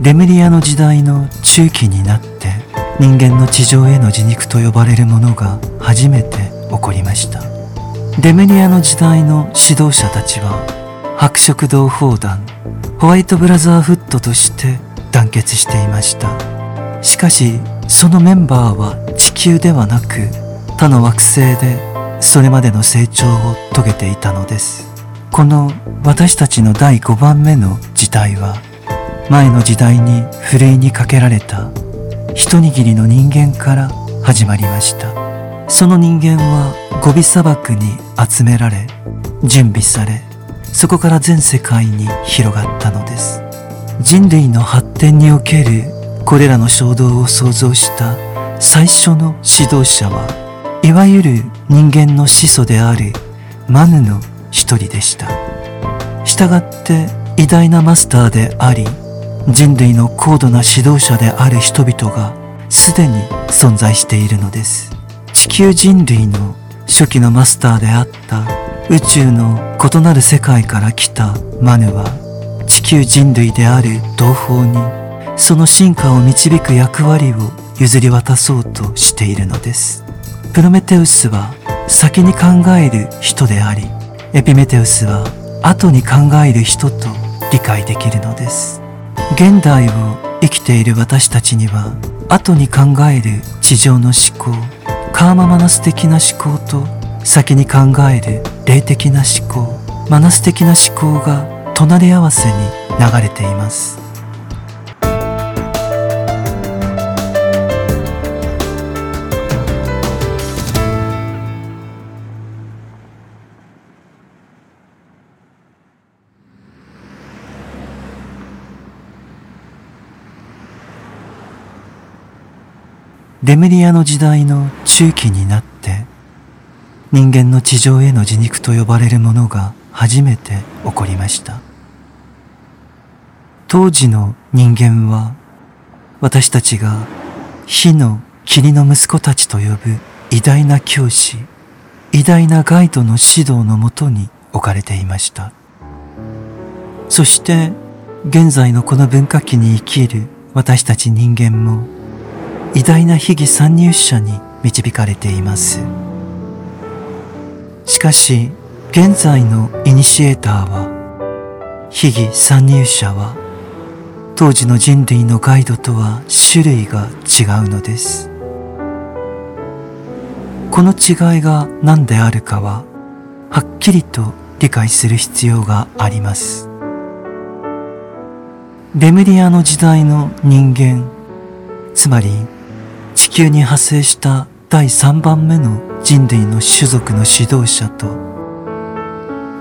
レムリアの時代の中期になって人間の地上への自肉と呼ばれるものが初めて起こりました。レムリアの時代の指導者たちは白色同胞団ホワイトブラザーフットとして団結していました。しかしそのメンバーは地球ではなく他の惑星でそれまでの成長を遂げていたのです。この私たちの第5番目の時代は前の時代にふるいにかけられた一握りの人間から始まりました。その人間はゴビ砂漠に集められ準備されそこから全世界に広がったのです。人類の発展におけるこれらの衝動を創造した最初の指導者はいわゆる人間の始祖であるマヌの一人でした。したがって偉大なマスターであり人類の高度な指導者である人々がすでに存在しているのです。地球人類の初期のマスターであった宇宙の異なる世界から来たマヌは地球人類である同胞にその進化を導く役割を譲り渡そうとしているのです。プロメテウスは先に考える人でありエピメテウスは後に考える人と理解できるのです。現代を生きている私たちには後に考える地上の思考カーママナス的な思考と先に考える霊的な思考マナス的な思考が隣り合わせに流れています。レムリアの時代の中期になって人間の地上への自肉と呼ばれるものが初めて起こりました。当時の人間は私たちが火の霧の息子たちと呼ぶ偉大な教師偉大なガイドの指導のもとに置かれていました。そして現在のこの文化期に生きる私たち人間も偉大な秘技参入者に導かれています。しかし現在のイニシエーターは秘技参入者は当時の人類のガイドとは種類が違うのです。この違いが何であるかははっきりと理解する必要があります。レムリアの時代の人間つまり地球に派生した第3番目の人類の種族の指導者と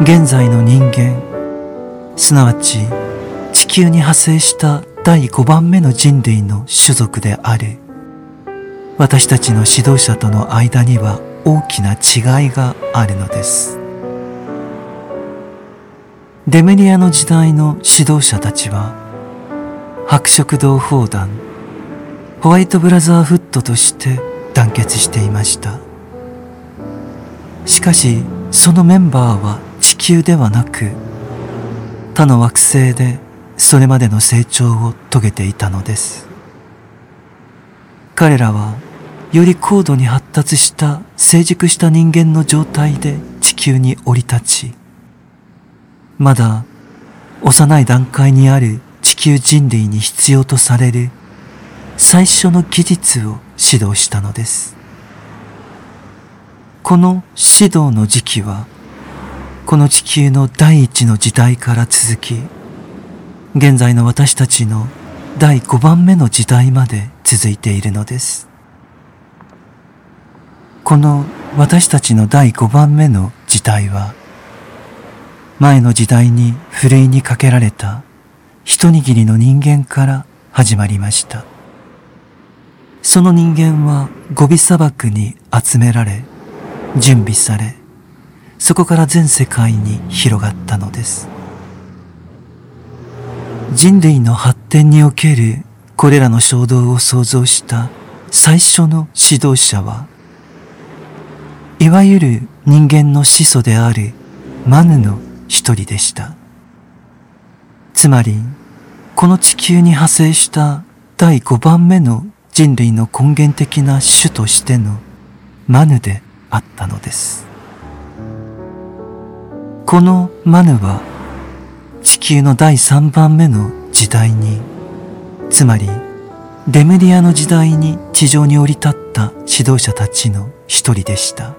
現在の人間すなわち地球に派生した第5番目の人類の種族である私たちの指導者との間には大きな違いがあるのです。デメリアの時代の指導者たちは白色同胞団ホワイトブラザーフットとして団結していました。しかしそのメンバーは地球ではなく他の惑星でそれまでの成長を遂げていたのです。彼らはより高度に発達した成熟した人間の状態で地球に降り立ちまだ幼い段階にある地球人類に必要とされる最初の技術を指導したのです。この指導の時期はこの地球の第一の時代から続き現在の私たちの第5番目の時代まで続いているのです。この私たちの第5番目の時代は前の時代にふるいにかけられた一握りの人間から始まりました。その人間はゴビ砂漠に集められ準備されそこから全世界に広がったのです。人類の発展におけるこれらの衝動を創造した最初の指導者はいわゆる人間の始祖であるマヌの一人でした。つまりこの地球に派生した第5番目の人類の根源的な種としてのマヌであったのです。このマヌは地球の第3番目の時代につまりデムリアの時代に地上に降り立った指導者たちの一人でした。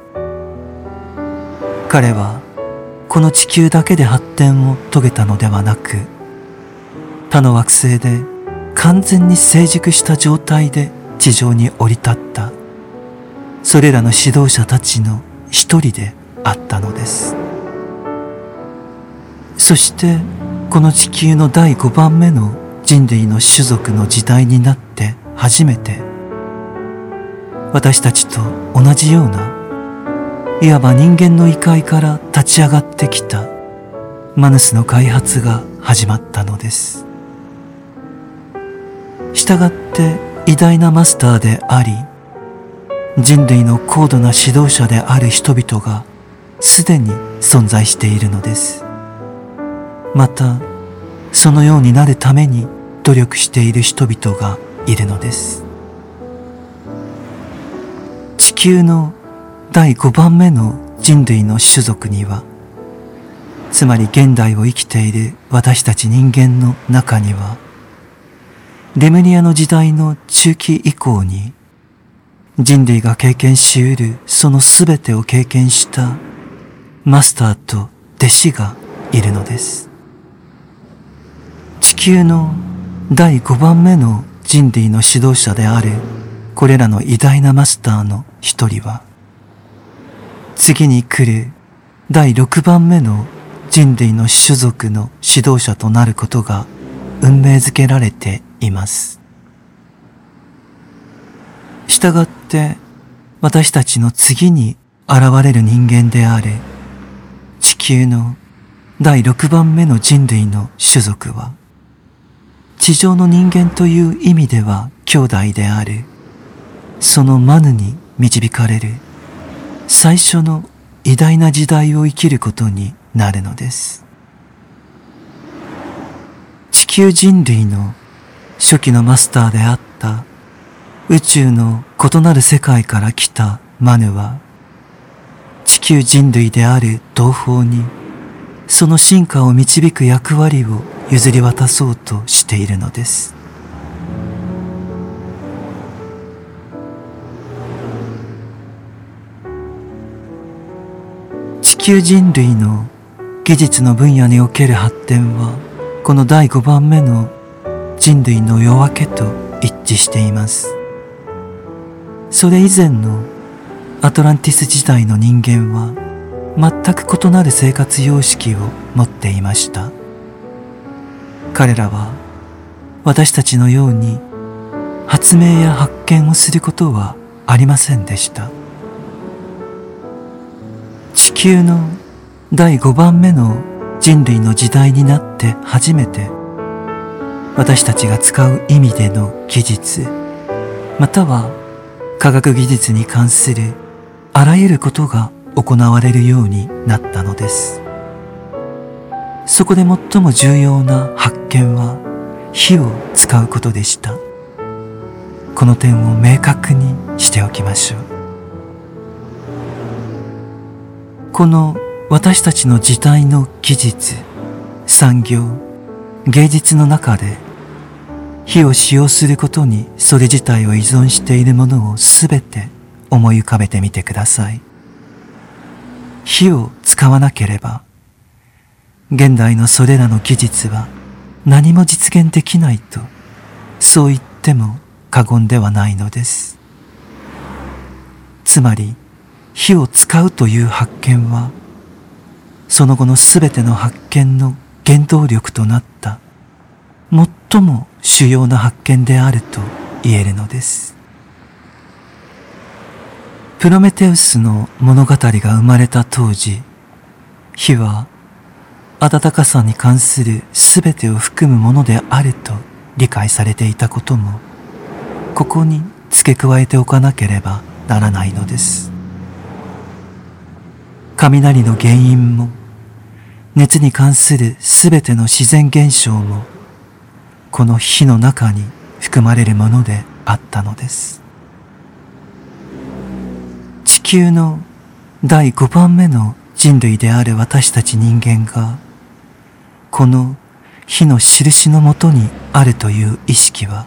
彼はこの地球だけで発展を遂げたのではなく他の惑星で完全に成熟した状態で地上に降り立った。それらの指導者たちの一人であったのです。そしてこの地球の第5番目の人類の種族の時代になって初めて私たちと同じようないわば人間の異界から立ち上がってきたマヌスの開発が始まったのです。したがって偉大なマスターであり人類の高度な指導者である人々がすでに存在しているのです。またそのようになるために努力している人々がいるのです。地球の第5番目の人類の種族にはつまり現代を生きている私たち人間の中にはレムニアの時代の中期以降に人類が経験し得るその全てを経験したマスターと弟子がいるのです。地球の第5番目の人類の指導者であるこれらの偉大なマスターの一人は次に来る第6番目の人類の種族の指導者となることが運命づけられています。したがって私たちの次に現れる人間であれ地球の第6番目の人類の種族は地上の人間という意味では兄弟であるそのマヌに導かれる最初の偉大な時代を生きることになるのです球人類の初期のマスターであった宇宙の異なる世界から来たマヌは地球人類である同胞にその進化を導く役割を譲り渡そうとしているのです。地球人類の技術の分野における発展はこの第5番目の人類の夜明けと一致しています。それ以前のアトランティス時代の人間は全く異なる生活様式を持っていました。彼らは私たちのように発明や発見をすることはありませんでした。地球の第5番目の人類の時代になって初めて私たちが使う意味での技術または科学技術に関するあらゆることが行われるようになったのです。そこで最も重要な発見は火を使うことでした。この点を明確にしておきましょう。この私たちの時代の技術産業芸術の中で火を使用することにそれ自体を依存しているものをすべて思い浮かべてみてください。火を使わなければ現代のそれらの技術は何も実現できないとそう言っても過言ではないのです。つまり火を使うという発見はその後のすべての発見の原動力となった最も主要な発見であると言えるのです。プロメテウスの物語が生まれた当時火は暖かさに関する全てを含むものであると理解されていたこともここに付け加えておかなければならないのです。雷の原因も熱に関するすべての自然現象もこの火の中に含まれるものであったのです。地球の第5番目の人類である私たち人間がこの火の印のもとにあるという意識は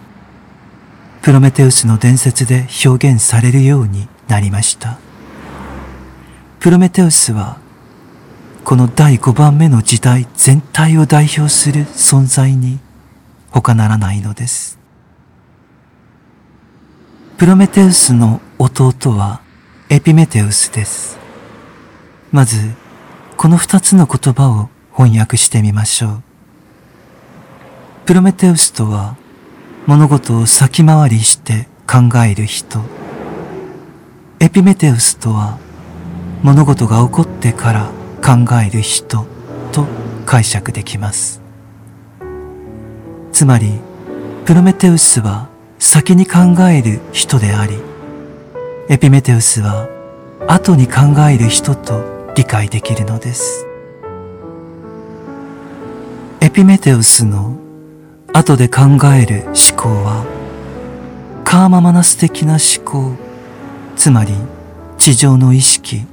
プロメテウスの伝説で表現されるようになりました。プロメテウスはこの第5番目の時代全体を代表する存在に他ならないのです。プロメテウスの弟はエピメテウスです。まずこの二つの言葉を翻訳してみましょう。プロメテウスとは物事を先回りして考える人。エピメテウスとは物事が起こってから考える人と解釈できます。つまりプロメテウスは先に考える人でありエピメテウスは後に考える人と理解できるのです。エピメテウスの後で考える思考はカーママナス的な思考つまり地上の意識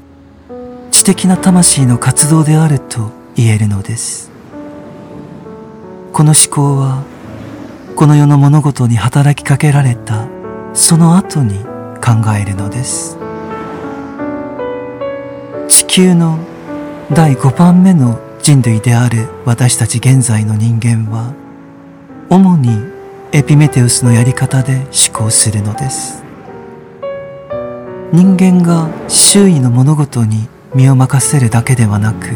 知的な魂の活動であると言えるのです。この思考はこの世の物事に働きかけられたその後に考えるのです。地球の第5番目の人類である私たち現在の人間は主にエピメテウスのやり方で思考するのです。人間が周囲の物事に身を任せるだけではなく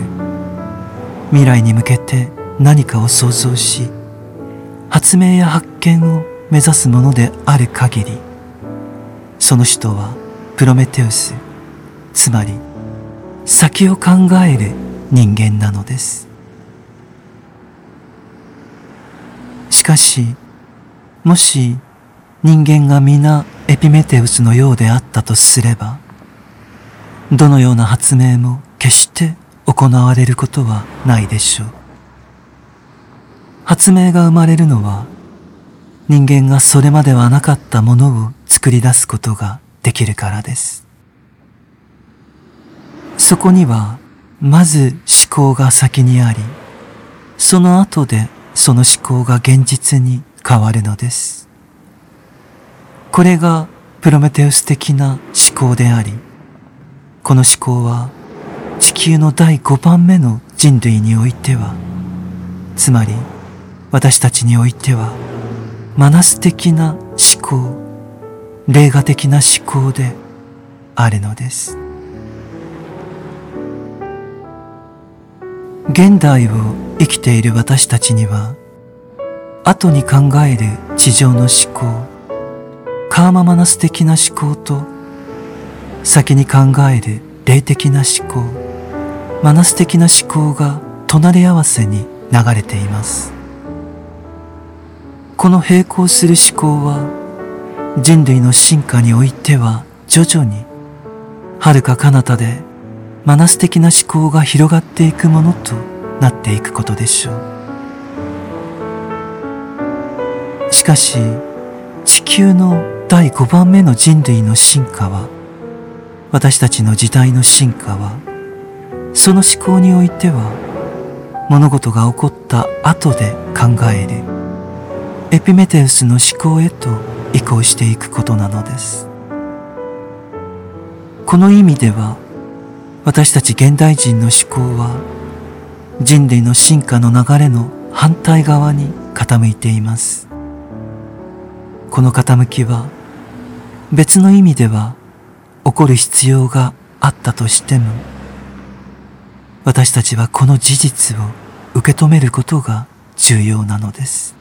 未来に向けて何かを想像し発明や発見を目指すものである限りその人はプロメテウスつまり先を考える人間なのです。しかしもし人間が皆エピメテウスのようであったとすればどのような発明も決して行われることはないでしょう。発明が生まれるのは人間がそれまではなかったものを作り出すことができるからです。そこにはまず思考が先にありその後でその思考が現実に変わるのです。これがプロメテウス的な思考でありこの思考は地球の第5番目の人類においてはつまり私たちにおいてはマナス的な思考霊画的な思考であるのです。現代を生きている私たちには後に考える地上の思考カーママナス的な思考と先に考える霊的な思考マナス的な思考が隣り合わせに流れています。この並行する思考は人類の進化においては徐々に遥か彼方でマナス的な思考が広がっていくものとなっていくことでしょう。しかし地球の第5番目の人類の進化は私たちの時代の進化はその思考においては物事が起こった後で考えるエピメテウスの思考へと移行していくことなのです。この意味では私たち現代人の思考は人類の進化の流れの反対側に傾いています。この傾きは別の意味では起こる必要があったとしても私たちはこの事実を受け止めることが重要なのです。